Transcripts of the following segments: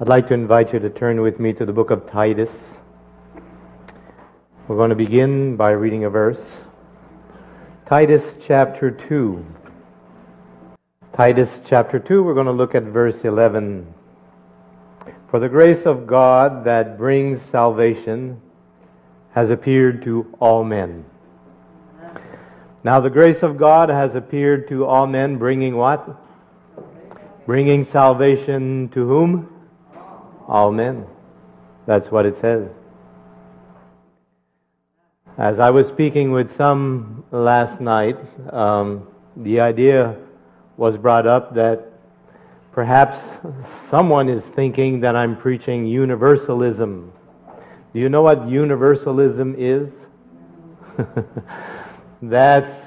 I'd like to invite you to turn with me to the book of Titus. We're going to begin by reading a verse. Titus chapter 2. Titus chapter 2, we're going to look at verse 11. For the grace of God that brings salvation has appeared to all men. Now the grace of God has appeared to all men, bringing what? Bringing salvation to whom? All men. That's what it says. As I was speaking with some last night, um, the idea was brought up that perhaps someone is thinking that I'm preaching universalism. Do you know what universalism is? That's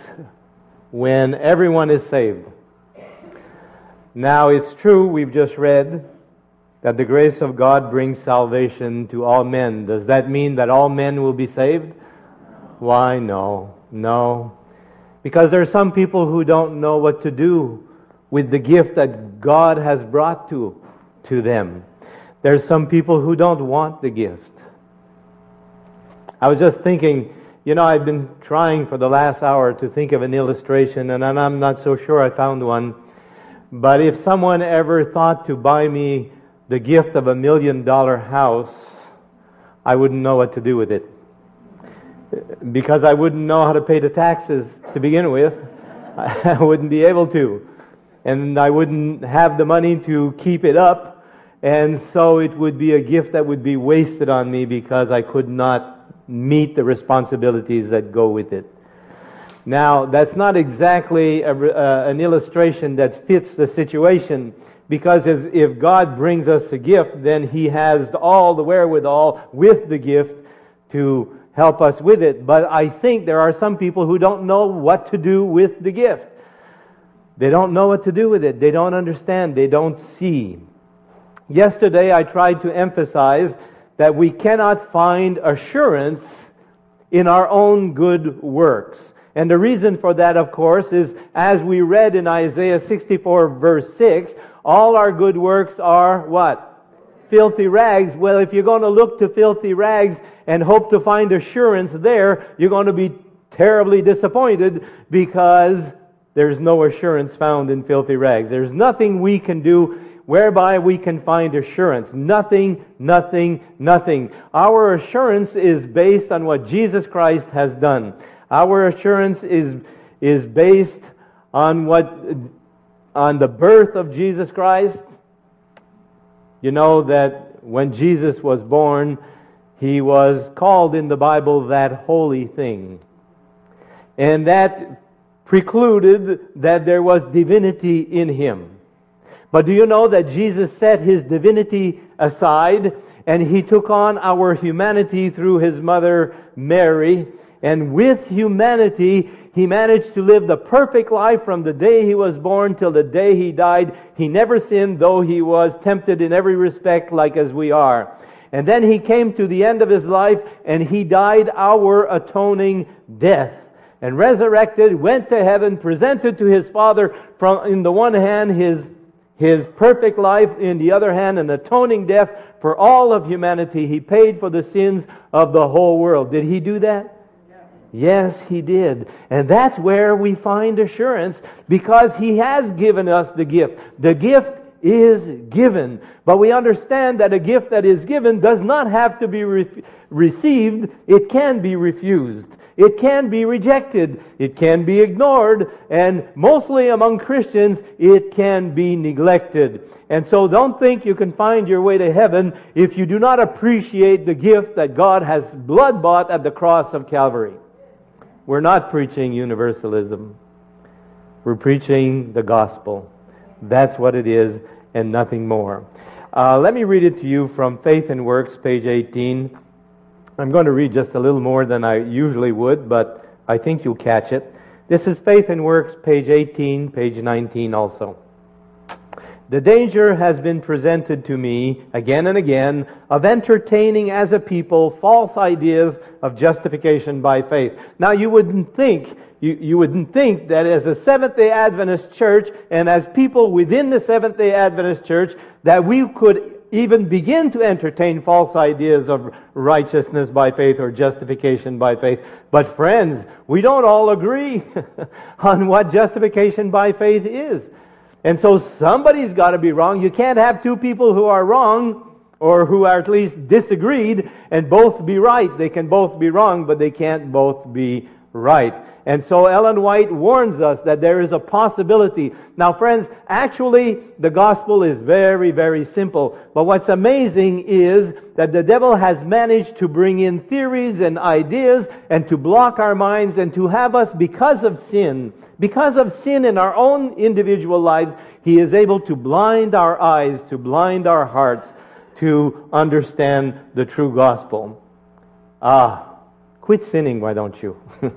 when everyone is saved. Now, it's true, we've just read that the grace of God brings salvation to all men. Does that mean that all men will be saved? Why, no. No. Because there are some people who don't know what to do with the gift that God has brought to, to them. There are some people who don't want the gift. I was just thinking, you know, I've been trying for the last hour to think of an illustration, and I'm not so sure I found one. But if someone ever thought to buy me the gift of a million dollar house, I wouldn't know what to do with it. Because I wouldn't know how to pay the taxes to begin with. I wouldn't be able to. And I wouldn't have the money to keep it up. And so it would be a gift that would be wasted on me because I could not meet the responsibilities that go with it. Now, that's not exactly a, uh, an illustration that fits the situation because if God brings us a gift, then He has all the wherewithal with the gift to help us with it. But I think there are some people who don't know what to do with the gift. They don't know what to do with it. They don't understand. They don't see. Yesterday I tried to emphasize that we cannot find assurance in our own good works. And the reason for that, of course, is as we read in Isaiah 64 verse 6, all our good works are what? Filthy rags. Well, if you're going to look to filthy rags and hope to find assurance there, you're going to be terribly disappointed because there's no assurance found in filthy rags. There's nothing we can do whereby we can find assurance. Nothing, nothing, nothing. Our assurance is based on what Jesus Christ has done. Our assurance is, is based on what on the birth of Jesus Christ, you know that when Jesus was born, he was called in the Bible that holy thing. And that precluded that there was divinity in him. But do you know that Jesus set his divinity aside and he took on our humanity through his mother Mary? And with humanity, he managed to live the perfect life from the day he was born till the day he died. He never sinned, though he was tempted in every respect like as we are. And then he came to the end of his life and he died our atoning death and resurrected, went to heaven, presented to his Father from, in the one hand, his, his perfect life, in the other hand, an atoning death for all of humanity. He paid for the sins of the whole world. Did he do that? Yes, He did. And that's where we find assurance because He has given us the gift. The gift is given. But we understand that a gift that is given does not have to be re- received, it can be refused. It can be rejected. It can be ignored. And mostly among Christians, it can be neglected. And so don't think you can find your way to heaven if you do not appreciate the gift that God has blood bought at the cross of Calvary. We're not preaching universalism. We're preaching the gospel. That's what it is and nothing more. Uh, let me read it to you from Faith and Works, page 18. I'm going to read just a little more than I usually would, but I think you'll catch it. This is Faith and Works, page 18, page 19 also. The danger has been presented to me again and again of entertaining as a people false ideas of justification by faith. Now you wouldn't think, you, you wouldn't think that as a Seventh-day Adventist church and as people within the Seventh-day Adventist church that we could even begin to entertain false ideas of righteousness by faith or justification by faith. But friends, we don't all agree on what justification by faith is. And so somebody's got to be wrong. You can't have two people who are wrong or who are at least disagreed and both be right. They can both be wrong, but they can't both be right. And so Ellen White warns us that there is a possibility. Now, friends, actually, the gospel is very, very simple. But what's amazing is that the devil has managed to bring in theories and ideas and to block our minds and to have us, because of sin, because of sin in our own individual lives, he is able to blind our eyes, to blind our hearts, to understand the true gospel. Ah, Quit sinning, why don't you?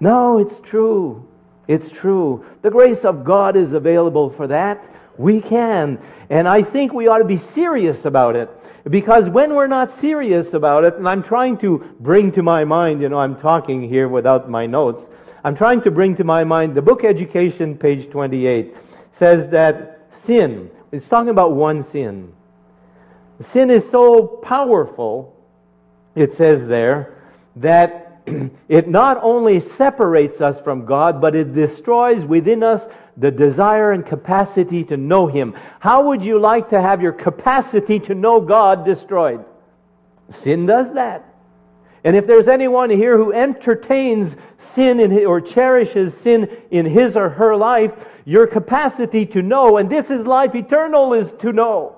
no, it's true. It's true. The grace of God is available for that. We can. And I think we ought to be serious about it. Because when we're not serious about it, and I'm trying to bring to my mind, you know, I'm talking here without my notes, I'm trying to bring to my mind the book Education, page 28, says that sin, it's talking about one sin. Sin is so powerful it says there that it not only separates us from God, but it destroys within us the desire and capacity to know Him. How would you like to have your capacity to know God destroyed? Sin does that. And if there's anyone here who entertains sin his, or cherishes sin in his or her life, your capacity to know, and this is life eternal, is to know.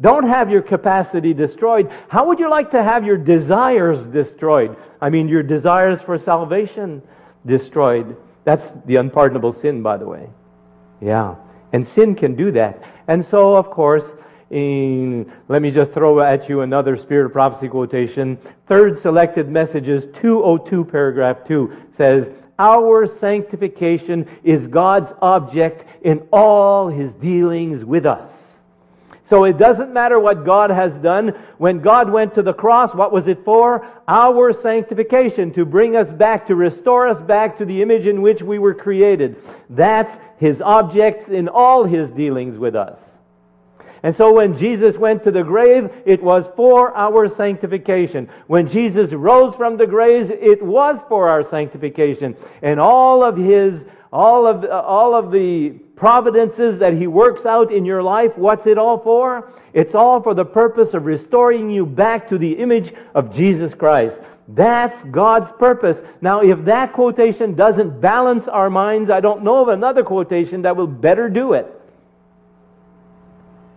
Don't have your capacity destroyed. How would you like to have your desires destroyed? I mean, your desires for salvation destroyed. That's the unpardonable sin, by the way. Yeah. And sin can do that. And so, of course, in, let me just throw at you another Spirit of Prophecy quotation. Third selected messages, 202 paragraph 2 says, Our sanctification is God's object in all his dealings with us. So it doesn't matter what God has done. When God went to the cross, what was it for? Our sanctification, to bring us back, to restore us back to the image in which we were created. That's His objects in all His dealings with us. And so when Jesus went to the grave, it was for our sanctification. When Jesus rose from the grave, it was for our sanctification. And all of His, all of, all of the providences that He works out in your life, what's it all for? It's all for the purpose of restoring you back to the image of Jesus Christ. That's God's purpose. Now, if that quotation doesn't balance our minds, I don't know of another quotation that will better do it.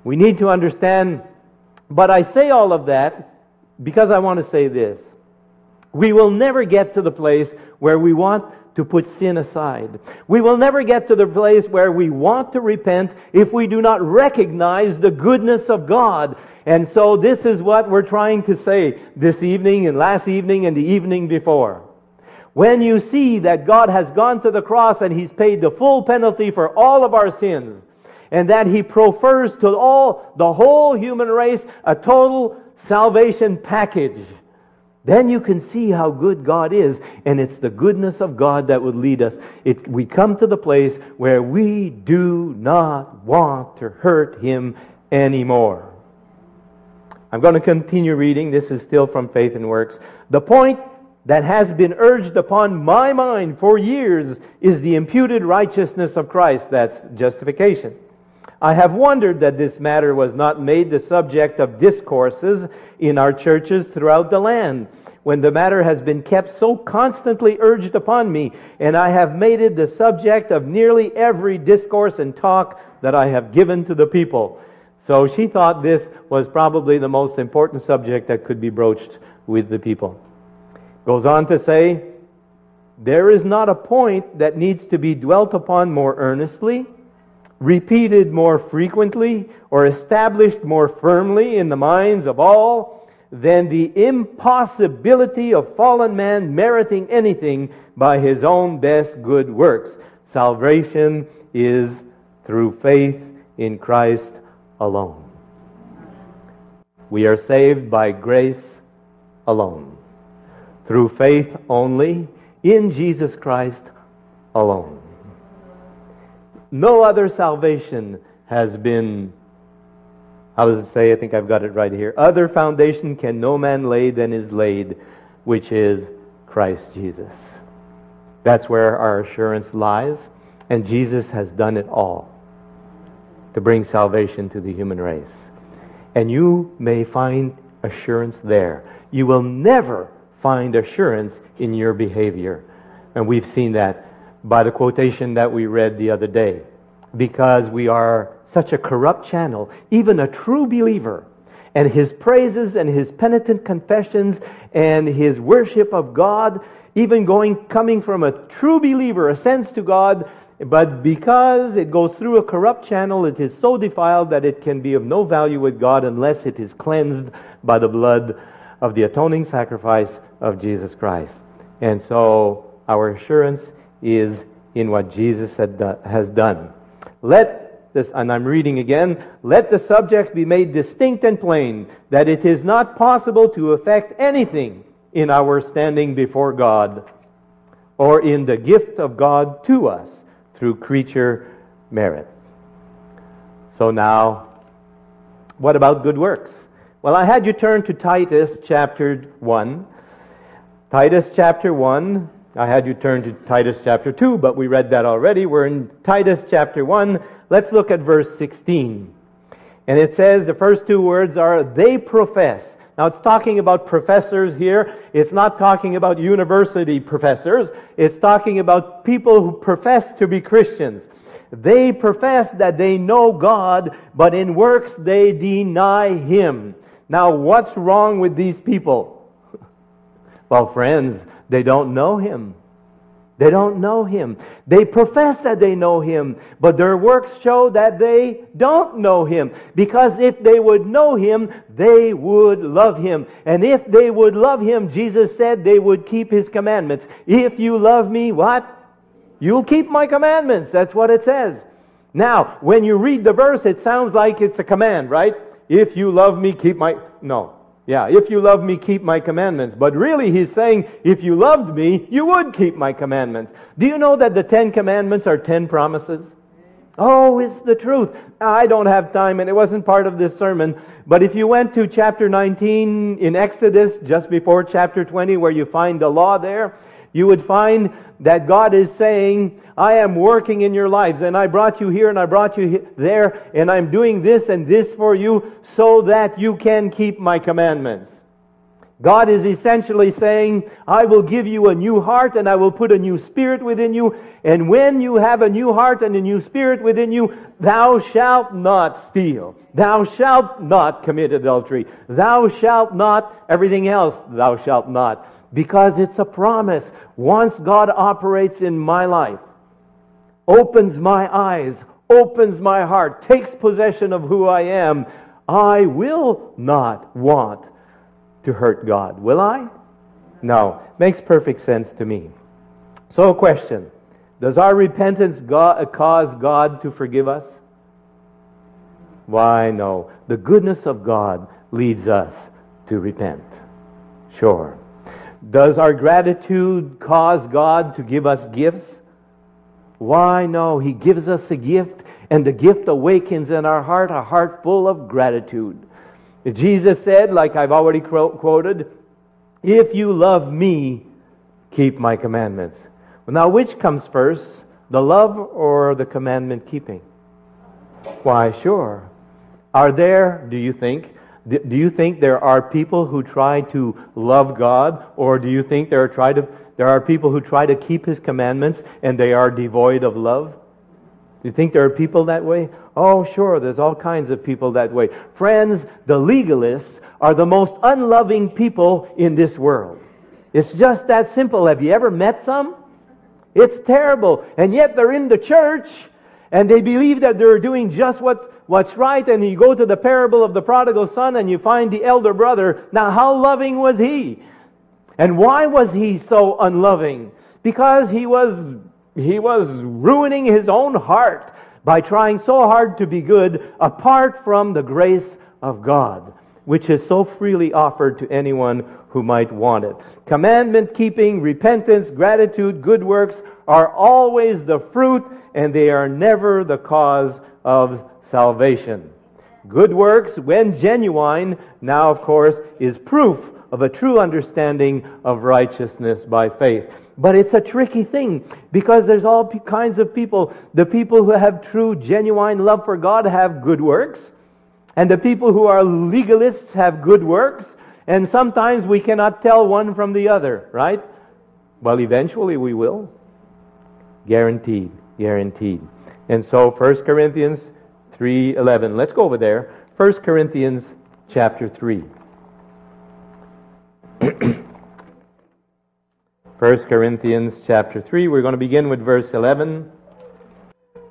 We need to understand, but I say all of that because I want to say this. We will never get to the place where we want to put sin aside. We will never get to the place where we want to repent if we do not recognize the goodness of God. And so this is what we're trying to say this evening and last evening and the evening before. When you see that God has gone to the cross and He's paid the full penalty for all of our sins, and that He prefers to all, the whole human race, a total salvation package then you can see how good God is, and it's the goodness of God that would lead us. It, we come to the place where we do not want to hurt Him anymore. I'm going to continue reading. This is still from Faith and Works. The point that has been urged upon my mind for years is the imputed righteousness of Christ. That's justification. I have wondered that this matter was not made the subject of discourses in our churches throughout the land, when the matter has been kept so constantly urged upon me, and I have made it the subject of nearly every discourse and talk that I have given to the people. So she thought this was probably the most important subject that could be broached with the people. Goes on to say, there is not a point that needs to be dwelt upon more earnestly repeated more frequently or established more firmly in the minds of all than the impossibility of fallen man meriting anything by his own best good works. Salvation is through faith in Christ alone. We are saved by grace alone, through faith only, in Jesus Christ alone. No other salvation has been how does it say? I think I've got it right here. Other foundation can no man lay than is laid, which is Christ Jesus. That's where our assurance lies, and Jesus has done it all to bring salvation to the human race. And you may find assurance there. You will never find assurance in your behavior. And we've seen that by the quotation that we read the other day. Because we are such a corrupt channel, even a true believer, and his praises and his penitent confessions and his worship of God, even going coming from a true believer, ascends to God, but because it goes through a corrupt channel, it is so defiled that it can be of no value with God unless it is cleansed by the blood of the atoning sacrifice of Jesus Christ. And so our assurance is in what Jesus has done. Let this, and I'm reading again, let the subject be made distinct and plain that it is not possible to effect anything in our standing before God or in the gift of God to us through creature merit. So now, what about good works? Well, I had you turn to Titus chapter 1. Titus chapter 1. I had you turn to Titus chapter 2, but we read that already. We're in Titus chapter 1. Let's look at verse 16. And it says the first two words are, they profess. Now it's talking about professors here. It's not talking about university professors. It's talking about people who profess to be Christians. They profess that they know God, but in works they deny Him. Now what's wrong with these people? well, friends, they don't know Him. They don't know him. They profess that they know him, but their works show that they don't know him. Because if they would know him, they would love him. And if they would love him, Jesus said they would keep his commandments. If you love me, what? You'll keep my commandments. That's what it says. Now, when you read the verse, it sounds like it's a command, right? If you love me, keep my. No. Yeah, if you love me, keep my commandments. But really, he's saying, if you loved me, you would keep my commandments. Do you know that the Ten Commandments are ten promises? Oh, it's the truth. I don't have time, and it wasn't part of this sermon. But if you went to chapter 19 in Exodus, just before chapter 20, where you find the law there, you would find that God is saying, I am working in your lives, and I brought you here and I brought you there, and I'm doing this and this for you so that you can keep my commandments. God is essentially saying, I will give you a new heart and I will put a new spirit within you. And when you have a new heart and a new spirit within you, thou shalt not steal. Thou shalt not commit adultery. Thou shalt not, everything else thou shalt not because it's a promise. Once God operates in my life, opens my eyes, opens my heart, takes possession of who I am, I will not want to hurt God, will I? No. Makes perfect sense to me. So, a question Does our repentance cause God to forgive us? Why, no. The goodness of God leads us to repent. Sure. Does our gratitude cause God to give us gifts? Why, no. He gives us a gift, and the gift awakens in our heart a heart full of gratitude. Jesus said, like I've already quoted, If you love me, keep my commandments. Now, which comes first, the love or the commandment keeping? Why, sure. Are there, do you think, do you think there are people who try to love God, or do you think there are, try to, there are people who try to keep His commandments and they are devoid of love? Do you think there are people that way? Oh, sure, there's all kinds of people that way. Friends, the legalists are the most unloving people in this world. It's just that simple. Have you ever met some? It's terrible. And yet they're in the church and they believe that they're doing just what what's right, and you go to the parable of the prodigal son and you find the elder brother. Now, how loving was he? And why was he so unloving? Because he was, he was ruining his own heart by trying so hard to be good apart from the grace of God, which is so freely offered to anyone who might want it. Commandment keeping, repentance, gratitude, good works are always the fruit and they are never the cause of salvation. Good works, when genuine, now of course, is proof of a true understanding of righteousness by faith. But it's a tricky thing because there's all kinds of people. The people who have true, genuine love for God have good works, and the people who are legalists have good works, and sometimes we cannot tell one from the other, right? Well, eventually we will. Guaranteed, guaranteed. And so 1 Corinthians 3:11. Let's go over there. 1 Corinthians chapter 3. 1 Corinthians chapter 3. We're going to begin with verse 11.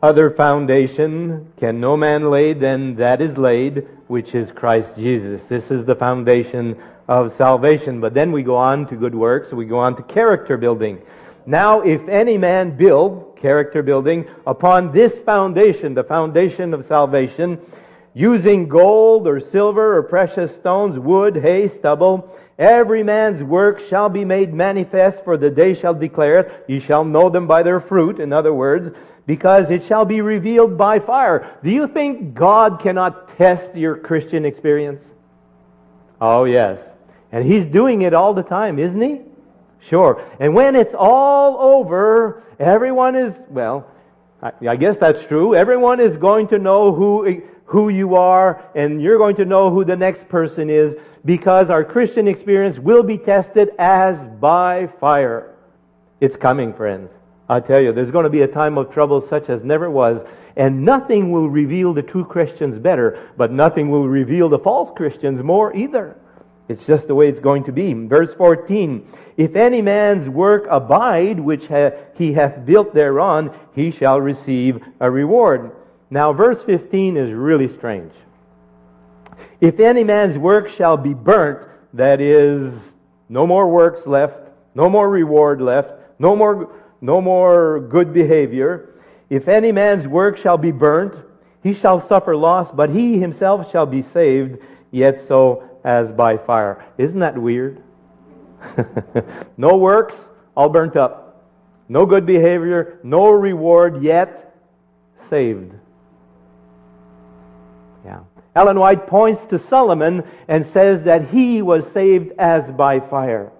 Other foundation can no man lay than that is laid, which is Christ Jesus. This is the foundation of salvation. But then we go on to good works. We go on to character building. Now, if any man build, character building, upon this foundation, the foundation of salvation, using gold or silver or precious stones, wood, hay, stubble, Every man's work shall be made manifest, for the day shall declare it. Ye shall know them by their fruit, in other words, because it shall be revealed by fire. Do you think God cannot test your Christian experience? Oh, yes. And He's doing it all the time, isn't He? Sure. And when it's all over, everyone is, well, I, I guess that's true. Everyone is going to know who, who you are, and you're going to know who the next person is because our Christian experience will be tested as by fire. It's coming, friends. I tell you, there's going to be a time of trouble such as never was, and nothing will reveal the true Christians better, but nothing will reveal the false Christians more either. It's just the way it's going to be. Verse 14, If any man's work abide, which he hath built thereon, he shall receive a reward. Now, verse 15 is really strange. If any man's work shall be burnt, that is, no more works left, no more reward left, no more, no more good behavior. If any man's work shall be burnt, he shall suffer loss, but he himself shall be saved, yet so as by fire. Isn't that weird? no works, all burnt up. No good behavior, no reward, yet saved. Yeah. Ellen White points to Solomon and says that he was saved as by fire.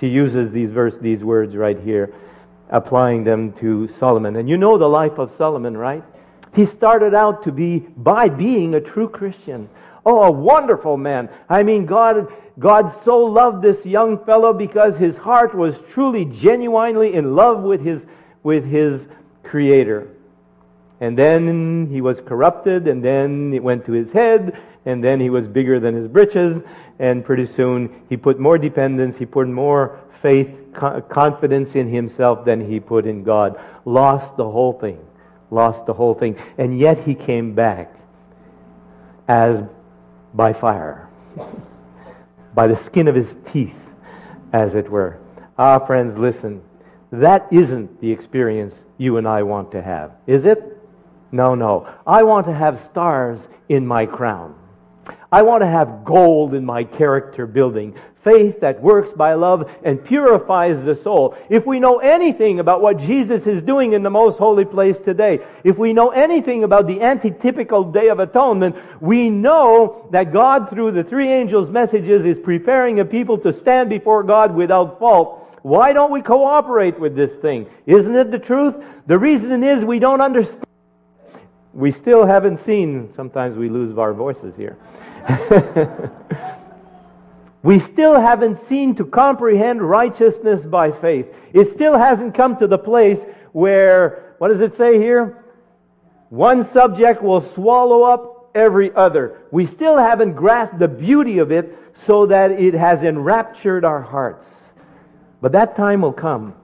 She uses these verse, these words right here, applying them to Solomon. And you know the life of Solomon, right? He started out to be by being a true Christian. Oh, a wonderful man. I mean, God, God so loved this young fellow because his heart was truly, genuinely in love with his, with his Creator. And then he was corrupted, and then it went to his head, and then he was bigger than his britches, and pretty soon he put more dependence, he put more faith, confidence in himself than he put in God. Lost the whole thing. Lost the whole thing. And yet he came back as by fire, by the skin of his teeth, as it were. Ah, friends, listen. That isn't the experience you and I want to have, is it? No, no. I want to have stars in my crown. I want to have gold in my character building. Faith that works by love and purifies the soul. If we know anything about what Jesus is doing in the most holy place today, if we know anything about the antitypical Day of Atonement, we know that God, through the three angels' messages, is preparing a people to stand before God without fault. Why don't we cooperate with this thing? Isn't it the truth? The reason is we don't understand we still haven't seen, sometimes we lose our voices here. we still haven't seen to comprehend righteousness by faith. It still hasn't come to the place where, what does it say here? One subject will swallow up every other. We still haven't grasped the beauty of it so that it has enraptured our hearts. But that time will come.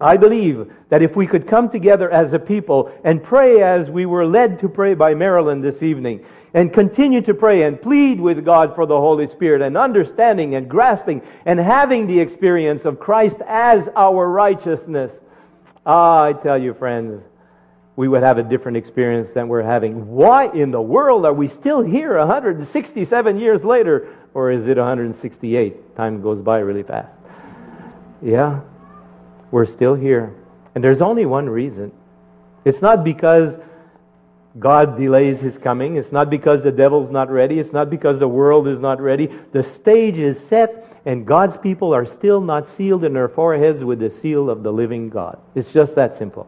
I believe that if we could come together as a people and pray as we were led to pray by Marilyn this evening, and continue to pray and plead with God for the Holy Spirit and understanding and grasping and having the experience of Christ as our righteousness, ah, I tell you, friends, we would have a different experience than we're having. Why in the world are we still here 167 years later? Or is it 168? Time goes by really fast. Yeah, we're still here. And there's only one reason. It's not because God delays his coming. It's not because the devil's not ready. It's not because the world is not ready. The stage is set and God's people are still not sealed in their foreheads with the seal of the living God. It's just that simple.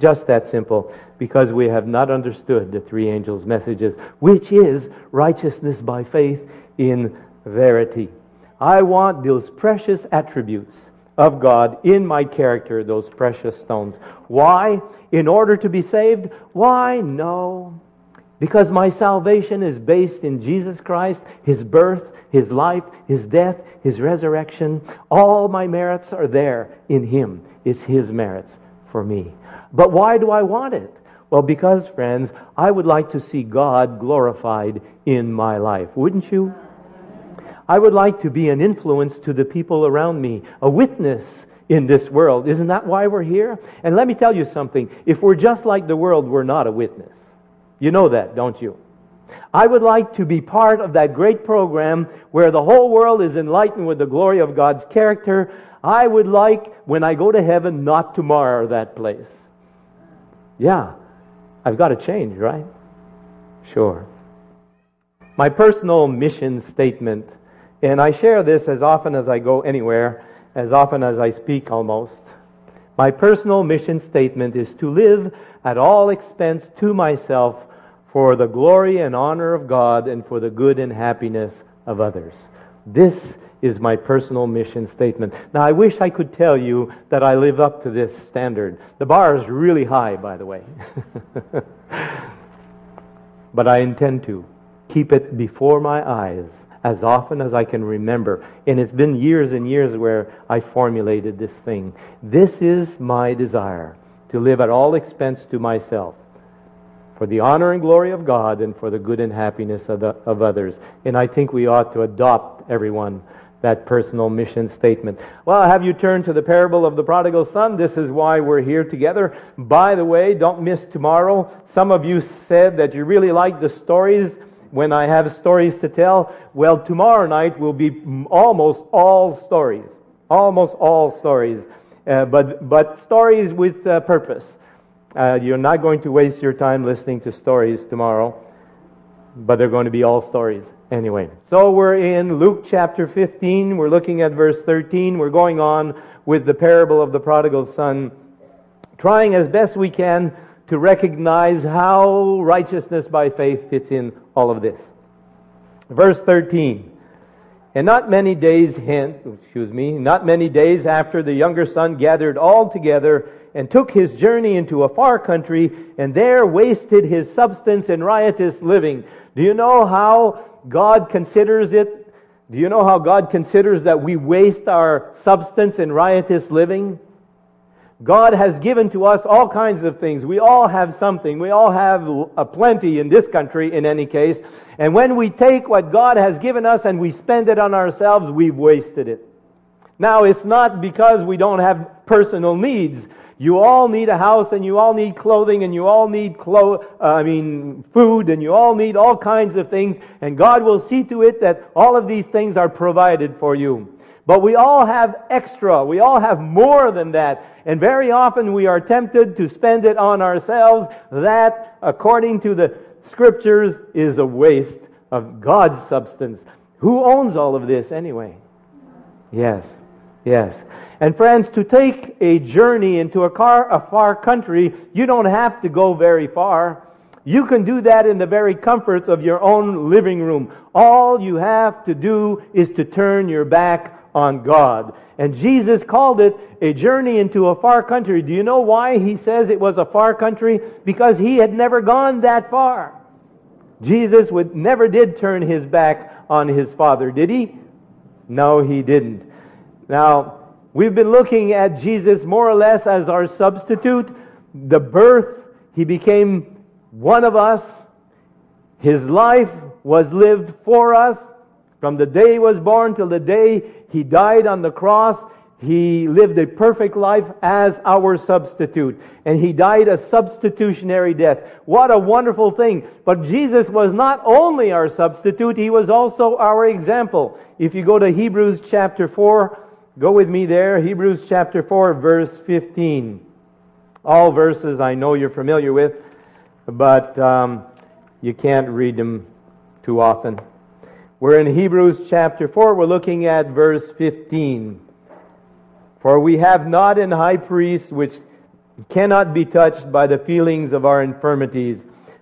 Just that simple. Because we have not understood the three angels' messages, which is righteousness by faith in verity. I want those precious attributes of God in my character, those precious stones. Why? In order to be saved? Why? No. Because my salvation is based in Jesus Christ, His birth, His life, His death, His resurrection. All my merits are there in Him. It's His merits for me. But why do I want it? Well, because, friends, I would like to see God glorified in my life. Wouldn't you? I would like to be an influence to the people around me, a witness in this world. Isn't that why we're here? And let me tell you something. If we're just like the world, we're not a witness. You know that, don't you? I would like to be part of that great program where the whole world is enlightened with the glory of God's character. I would like, when I go to heaven, not to mar that place. Yeah, I've got to change, right? Sure. My personal mission statement, and I share this as often as I go anywhere, as often as I speak almost. My personal mission statement is to live at all expense to myself for the glory and honor of God and for the good and happiness of others. This is my personal mission statement. Now, I wish I could tell you that I live up to this standard. The bar is really high, by the way. but I intend to keep it before my eyes as often as I can remember. And it's been years and years where I formulated this thing. This is my desire to live at all expense to myself for the honor and glory of God and for the good and happiness of, the, of others. And I think we ought to adopt everyone that personal mission statement. Well, have you turned to the parable of the prodigal son? This is why we're here together. By the way, don't miss tomorrow. Some of you said that you really like the stories when I have stories to tell. Well, tomorrow night will be almost all stories. Almost all stories. Uh, but, but stories with uh, purpose. Uh, you're not going to waste your time listening to stories tomorrow, but they're going to be all stories anyway. So we're in Luke chapter 15. We're looking at verse 13. We're going on with the parable of the prodigal son, trying as best we can to recognize how righteousness by faith fits in all of this. Verse 13. And not many days hence, excuse me, not many days after the younger son gathered all together and took his journey into a far country and there wasted his substance in riotous living. Do you know how God considers it? Do you know how God considers that we waste our substance in riotous living? God has given to us all kinds of things. We all have something. We all have a plenty in this country, in any case. And when we take what God has given us and we spend it on ourselves, we've wasted it. Now, it's not because we don't have personal needs. You all need a house and you all need clothing and you all need clo- uh, I mean food and you all need all kinds of things and God will see to it that all of these things are provided for you. But we all have extra. We all have more than that. And very often we are tempted to spend it on ourselves. That, according to the scriptures, is a waste of God's substance. Who owns all of this anyway? Yes, yes. And friends, to take a journey into a, car, a far country, you don't have to go very far. You can do that in the very comforts of your own living room. All you have to do is to turn your back on God. And Jesus called it a journey into a far country. Do you know why he says it was a far country? Because he had never gone that far. Jesus would never did turn his back on his Father, did he? No, he didn't. Now, we've been looking at Jesus more or less as our substitute. The birth, he became one of us. His life was lived for us. From the day he was born till the day he died on the cross. He lived a perfect life as our substitute. And he died a substitutionary death. What a wonderful thing. But Jesus was not only our substitute, he was also our example. If you go to Hebrews chapter 4, go with me there. Hebrews chapter 4, verse 15. All verses I know you're familiar with. but um, you can't read them too often. We're in Hebrews chapter 4. We're looking at verse 15. For we have not an high priest which cannot be touched by the feelings of our infirmities,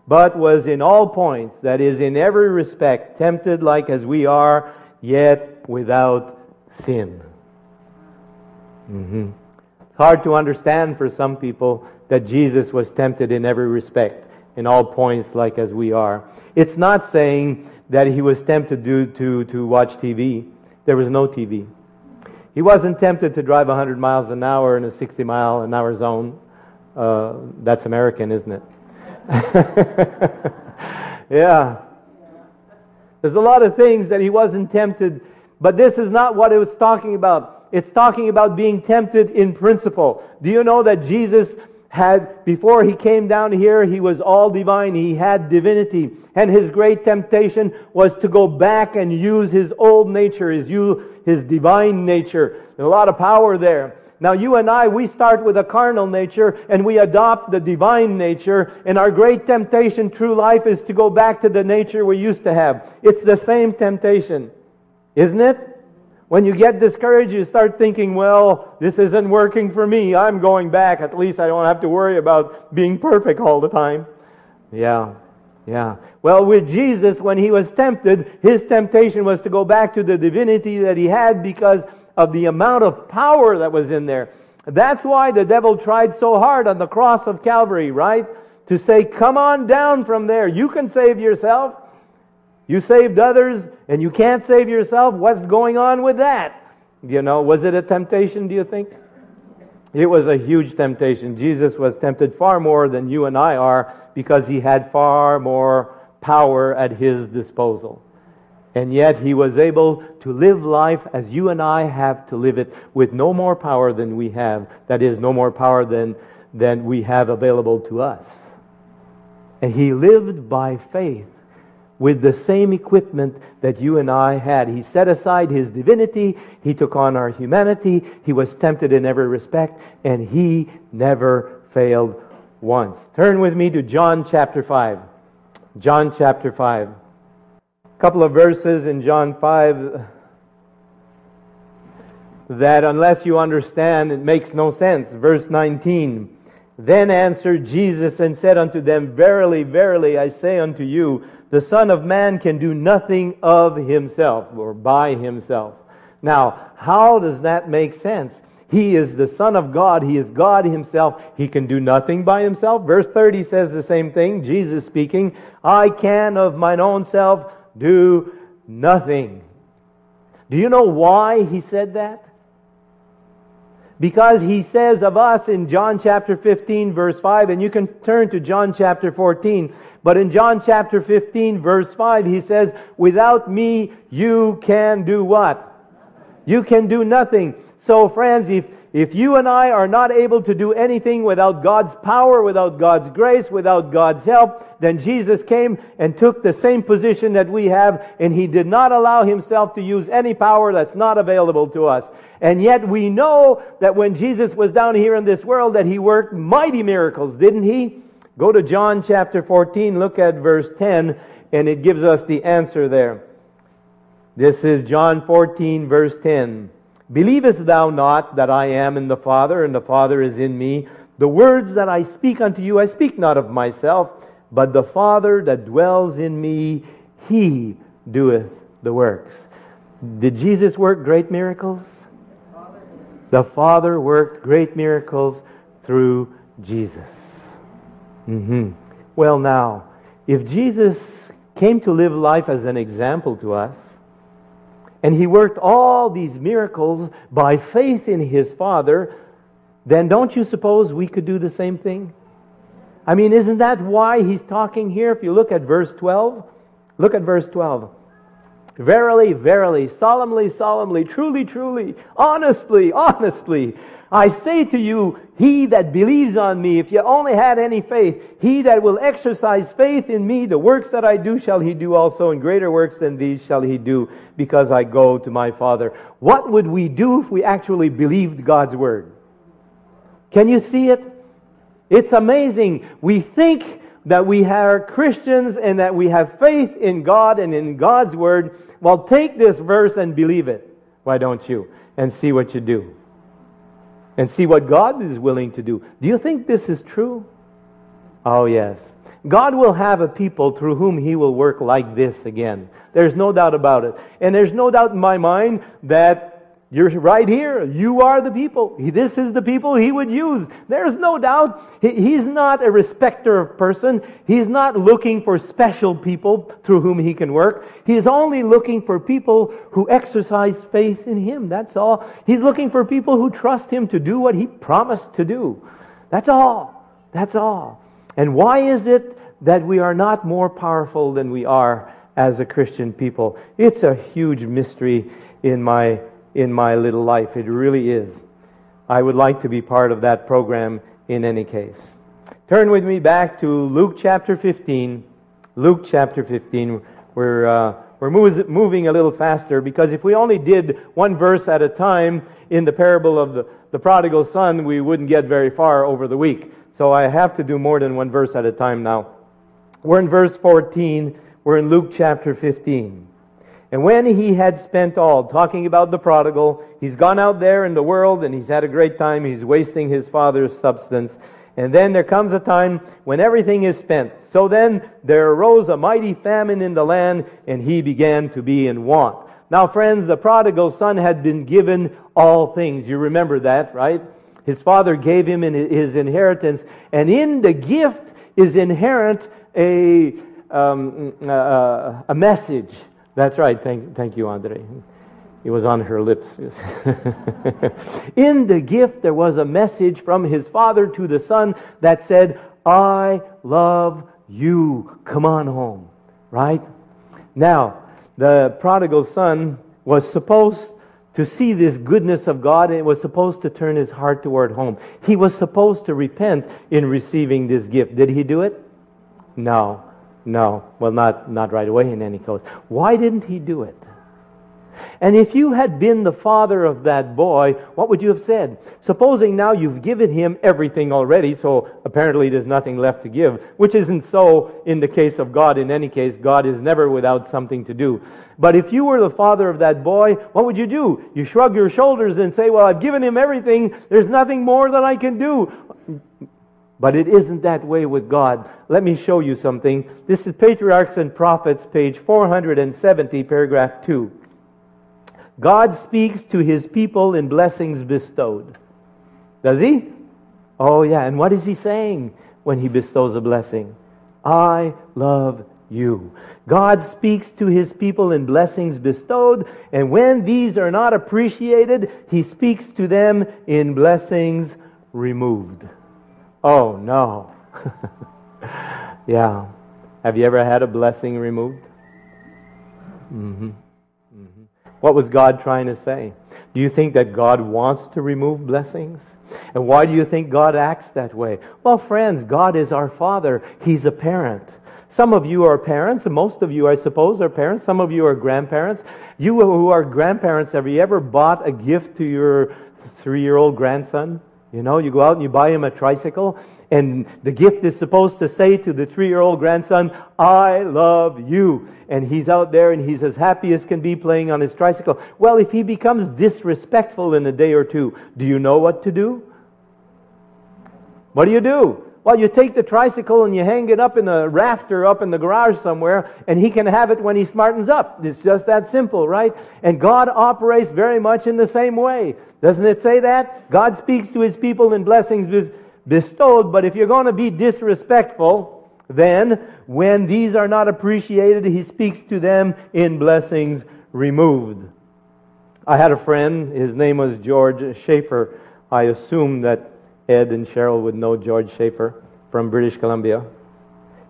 but was in all points, that is, in every respect, tempted like as we are, yet without sin. Mm-hmm. It's hard to understand for some people that Jesus was tempted in every respect, in all points, like as we are. It's not saying that he was tempted to, to, to watch TV. There was no TV. He wasn't tempted to drive 100 miles an hour in a 60 mile an hour zone. Uh, that's American, isn't it? yeah. There's a lot of things that he wasn't tempted, but this is not what it was talking about. It's talking about being tempted in principle. Do you know that Jesus had, before he came down here, he was all divine. He had divinity. And his great temptation was to go back and use his old nature, his, his divine nature. There's a lot of power there. Now, you and I, we start with a carnal nature and we adopt the divine nature, and our great temptation through life is to go back to the nature we used to have. It's the same temptation, isn't it? When you get discouraged, you start thinking, well, this isn't working for me. I'm going back. At least I don't have to worry about being perfect all the time. Yeah, yeah. Well, with Jesus, when he was tempted, his temptation was to go back to the divinity that he had because of the amount of power that was in there. That's why the devil tried so hard on the cross of Calvary, right? To say, come on down from there. You can save yourself. You saved others and you can't save yourself. What's going on with that? You know, was it a temptation, do you think? It was a huge temptation. Jesus was tempted far more than you and I are because he had far more power at his disposal. And yet he was able to live life as you and I have to live it with no more power than we have. That is, no more power than, than we have available to us. And he lived by faith with the same equipment that you and I had. He set aside his divinity, he took on our humanity, he was tempted in every respect, and he never failed once. Turn with me to John chapter 5. John chapter 5. A couple of verses in John 5 that, unless you understand, it makes no sense. Verse 19. Then answered Jesus and said unto them, Verily, verily, I say unto you, the Son of Man can do nothing of himself or by himself. Now, how does that make sense? He is the Son of God. He is God Himself. He can do nothing by Himself. Verse 30 says the same thing. Jesus speaking, I can of mine own self do nothing. Do you know why He said that? Because He says of us in John chapter 15 verse 5, and you can turn to John chapter 14, but in John chapter 15, verse 5, he says, Without me, you can do what? You can do nothing. So, friends, if, if you and I are not able to do anything without God's power, without God's grace, without God's help, then Jesus came and took the same position that we have, and he did not allow himself to use any power that's not available to us. And yet we know that when Jesus was down here in this world that he worked mighty miracles, didn't he? Go to John chapter 14, look at verse 10, and it gives us the answer there. This is John 14, verse 10. Believest thou not that I am in the Father, and the Father is in me? The words that I speak unto you, I speak not of myself, but the Father that dwells in me, he doeth the works. Did Jesus work great miracles? The Father worked great miracles through Jesus. Mm-hmm. Well, now, if Jesus came to live life as an example to us, and he worked all these miracles by faith in his Father, then don't you suppose we could do the same thing? I mean, isn't that why he's talking here? If you look at verse 12, look at verse 12. Verily, verily, solemnly, solemnly, truly, truly, honestly, honestly, I say to you, he that believes on me, if you only had any faith, he that will exercise faith in me, the works that I do shall he do also, and greater works than these shall he do, because I go to my Father. What would we do if we actually believed God's word? Can you see it? It's amazing. We think that we are Christians and that we have faith in God and in God's Word, well, take this verse and believe it. Why don't you? And see what you do. And see what God is willing to do. Do you think this is true? Oh, yes. God will have a people through whom He will work like this again. There's no doubt about it. And there's no doubt in my mind that you're right here. You are the people. This is the people he would use. There's no doubt. He's not a respecter of person. He's not looking for special people through whom he can work. He's only looking for people who exercise faith in him. That's all. He's looking for people who trust him to do what he promised to do. That's all. That's all. And why is it that we are not more powerful than we are as a Christian people? It's a huge mystery in my in my little life. It really is. I would like to be part of that program in any case. Turn with me back to Luke chapter 15. Luke chapter 15. We're, uh, we're moving a little faster because if we only did one verse at a time in the parable of the, the prodigal son, we wouldn't get very far over the week. So I have to do more than one verse at a time now. We're in verse 14. We're in Luke chapter 15. And when he had spent all, talking about the prodigal, he's gone out there in the world and he's had a great time. He's wasting his father's substance. And then there comes a time when everything is spent. So then there arose a mighty famine in the land and he began to be in want. Now friends, the prodigal son had been given all things. You remember that, right? His father gave him his inheritance and in the gift is inherent a, um, a, a message that's right. Thank, thank you, Andre. It was on her lips. In the gift, there was a message from his father to the son that said, I love you. Come on home. Right? Now, the prodigal son was supposed to see this goodness of God and was supposed to turn his heart toward home. He was supposed to repent in receiving this gift. Did he do it? No. No, well, not, not right away in any case. Why didn't he do it? And if you had been the father of that boy, what would you have said? Supposing now you've given him everything already, so apparently there's nothing left to give, which isn't so in the case of God. In any case, God is never without something to do. But if you were the father of that boy, what would you do? You shrug your shoulders and say, Well, I've given him everything. There's nothing more that I can do. But it isn't that way with God. Let me show you something. This is Patriarchs and Prophets, page 470, paragraph 2. God speaks to his people in blessings bestowed. Does he? Oh, yeah. And what is he saying when he bestows a blessing? I love you. God speaks to his people in blessings bestowed, and when these are not appreciated, he speaks to them in blessings removed. Oh, no. yeah. Have you ever had a blessing removed? Mm-hmm. Mm-hmm. What was God trying to say? Do you think that God wants to remove blessings? And why do you think God acts that way? Well, friends, God is our Father. He's a parent. Some of you are parents, and most of you, I suppose, are parents. Some of you are grandparents. You who are grandparents, have you ever bought a gift to your three year old grandson? You know, you go out and you buy him a tricycle, and the gift is supposed to say to the three year old grandson, I love you. And he's out there and he's as happy as can be playing on his tricycle. Well, if he becomes disrespectful in a day or two, do you know what to do? What do you do? Well, you take the tricycle and you hang it up in a rafter up in the garage somewhere, and he can have it when he smartens up. It's just that simple, right? And God operates very much in the same way. Doesn't it say that? God speaks to his people in blessings bestowed, but if you're going to be disrespectful, then when these are not appreciated, he speaks to them in blessings removed. I had a friend, his name was George Schaefer. I assume that Ed and Cheryl would know George Schaefer from British Columbia.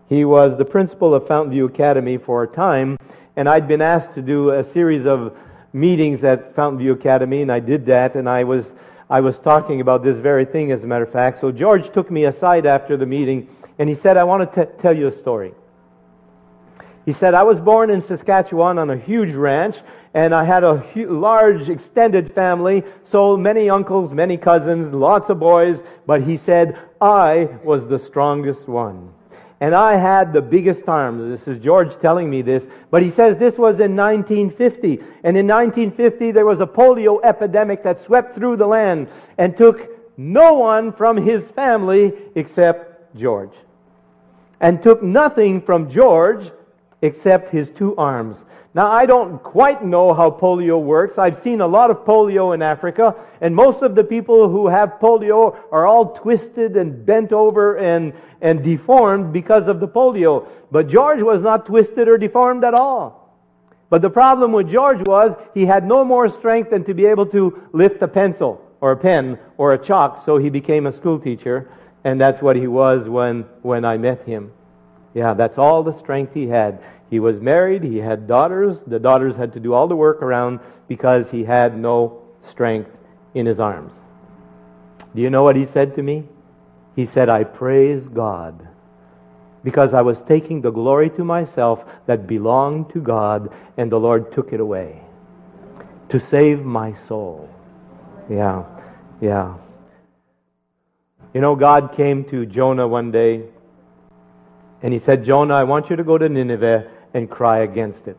He was the principal of Fountain View Academy for a time, and I'd been asked to do a series of meetings at Fountain View Academy, and I did that, and I was I was talking about this very thing, as a matter of fact. So George took me aside after the meeting, and he said, "I want to t- tell you a story." He said, "I was born in Saskatchewan on a huge ranch, and I had a large extended family, so many uncles, many cousins, lots of boys. But he said I was the strongest one." and I had the biggest arms. This is George telling me this, but he says this was in 1950. And in 1950, there was a polio epidemic that swept through the land and took no one from his family except George. And took nothing from George except his two arms. Now, I don't quite know how polio works. I've seen a lot of polio in Africa, and most of the people who have polio are all twisted and bent over and, and deformed because of the polio. But George was not twisted or deformed at all. But the problem with George was he had no more strength than to be able to lift a pencil or a pen or a chalk, so he became a school teacher, and that's what he was when, when I met him. Yeah, that's all the strength he had. He was married, he had daughters. The daughters had to do all the work around because he had no strength in his arms. Do you know what he said to me? He said, I praise God because I was taking the glory to myself that belonged to God, and the Lord took it away to save my soul. Yeah, yeah. You know, God came to Jonah one day, and he said, Jonah, I want you to go to Nineveh and cry against it.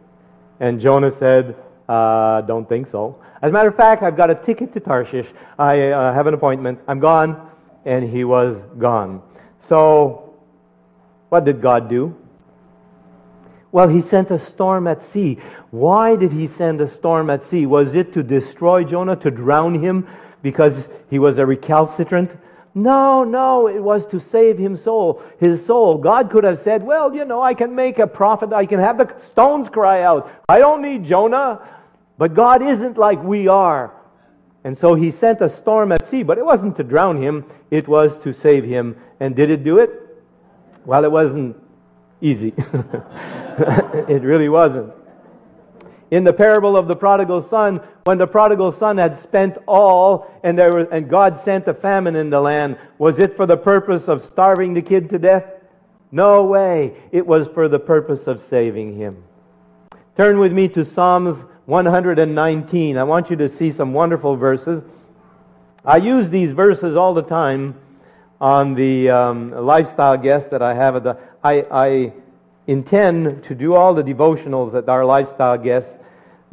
And Jonah said, uh, Don't think so. As a matter of fact, I've got a ticket to Tarshish. I uh, have an appointment. I'm gone. And he was gone. So, what did God do? Well, he sent a storm at sea. Why did he send a storm at sea? Was it to destroy Jonah, to drown him because he was a recalcitrant? No, no, it was to save him soul, his soul. God could have said, well, you know, I can make a prophet, I can have the stones cry out. I don't need Jonah. But God isn't like we are. And so he sent a storm at sea, but it wasn't to drown him, it was to save him. And did it do it? Well, it wasn't easy. it really wasn't in the parable of the prodigal son, when the prodigal son had spent all and, there was, and God sent a famine in the land, was it for the purpose of starving the kid to death? No way. It was for the purpose of saving him. Turn with me to Psalms 119. I want you to see some wonderful verses. I use these verses all the time on the um, lifestyle guests that I have. At the, I, I intend to do all the devotionals at our lifestyle guests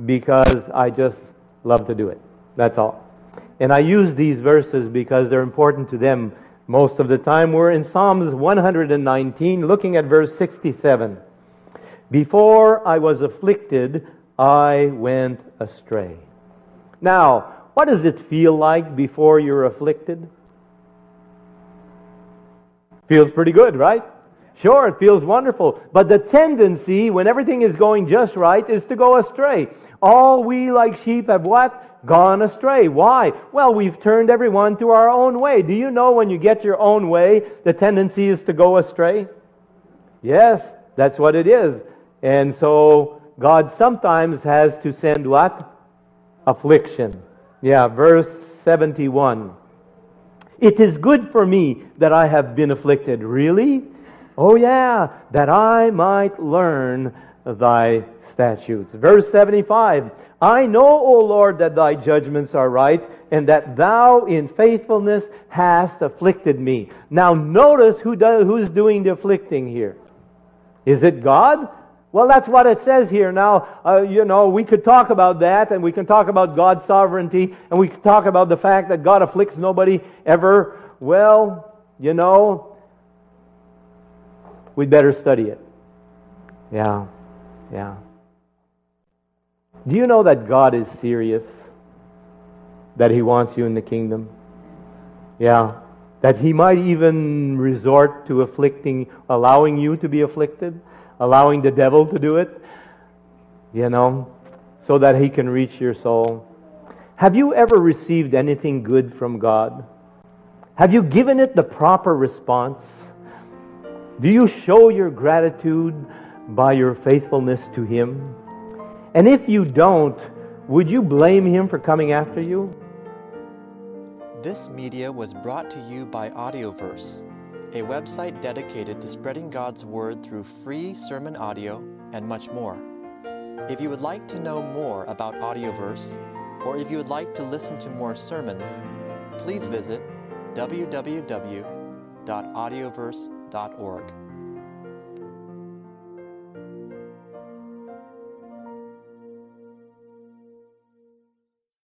because I just love to do it. That's all. And I use these verses because they're important to them most of the time. We're in Psalms 119, looking at verse 67. Before I was afflicted, I went astray. Now, what does it feel like before you're afflicted? Feels pretty good, right? Sure, it feels wonderful. But the tendency, when everything is going just right, is to go astray. All we like sheep have what? Gone astray. Why? Well, we've turned everyone to our own way. Do you know when you get your own way, the tendency is to go astray? Yes, that's what it is. And so God sometimes has to send what? Affliction. Yeah, verse 71. It is good for me that I have been afflicted. Really? Oh, yeah, that I might learn thy statutes. Verse 75 I know, O Lord, that thy judgments are right, and that thou in faithfulness hast afflicted me. Now, notice who does, who's doing the afflicting here. Is it God? Well, that's what it says here. Now, uh, you know, we could talk about that, and we can talk about God's sovereignty, and we can talk about the fact that God afflicts nobody ever. Well, you know, we'd better study it. Yeah, yeah. Do you know that God is serious? That He wants you in the kingdom? Yeah. That He might even resort to afflicting, allowing you to be afflicted, allowing the devil to do it, you know, so that He can reach your soul. Have you ever received anything good from God? Have you given it the proper response? Do you show your gratitude by your faithfulness to Him? And if you don't, would you blame him for coming after you? This media was brought to you by Audioverse, a website dedicated to spreading God's Word through free sermon audio and much more. If you would like to know more about Audioverse, or if you would like to listen to more sermons, please visit www.audioverse.org.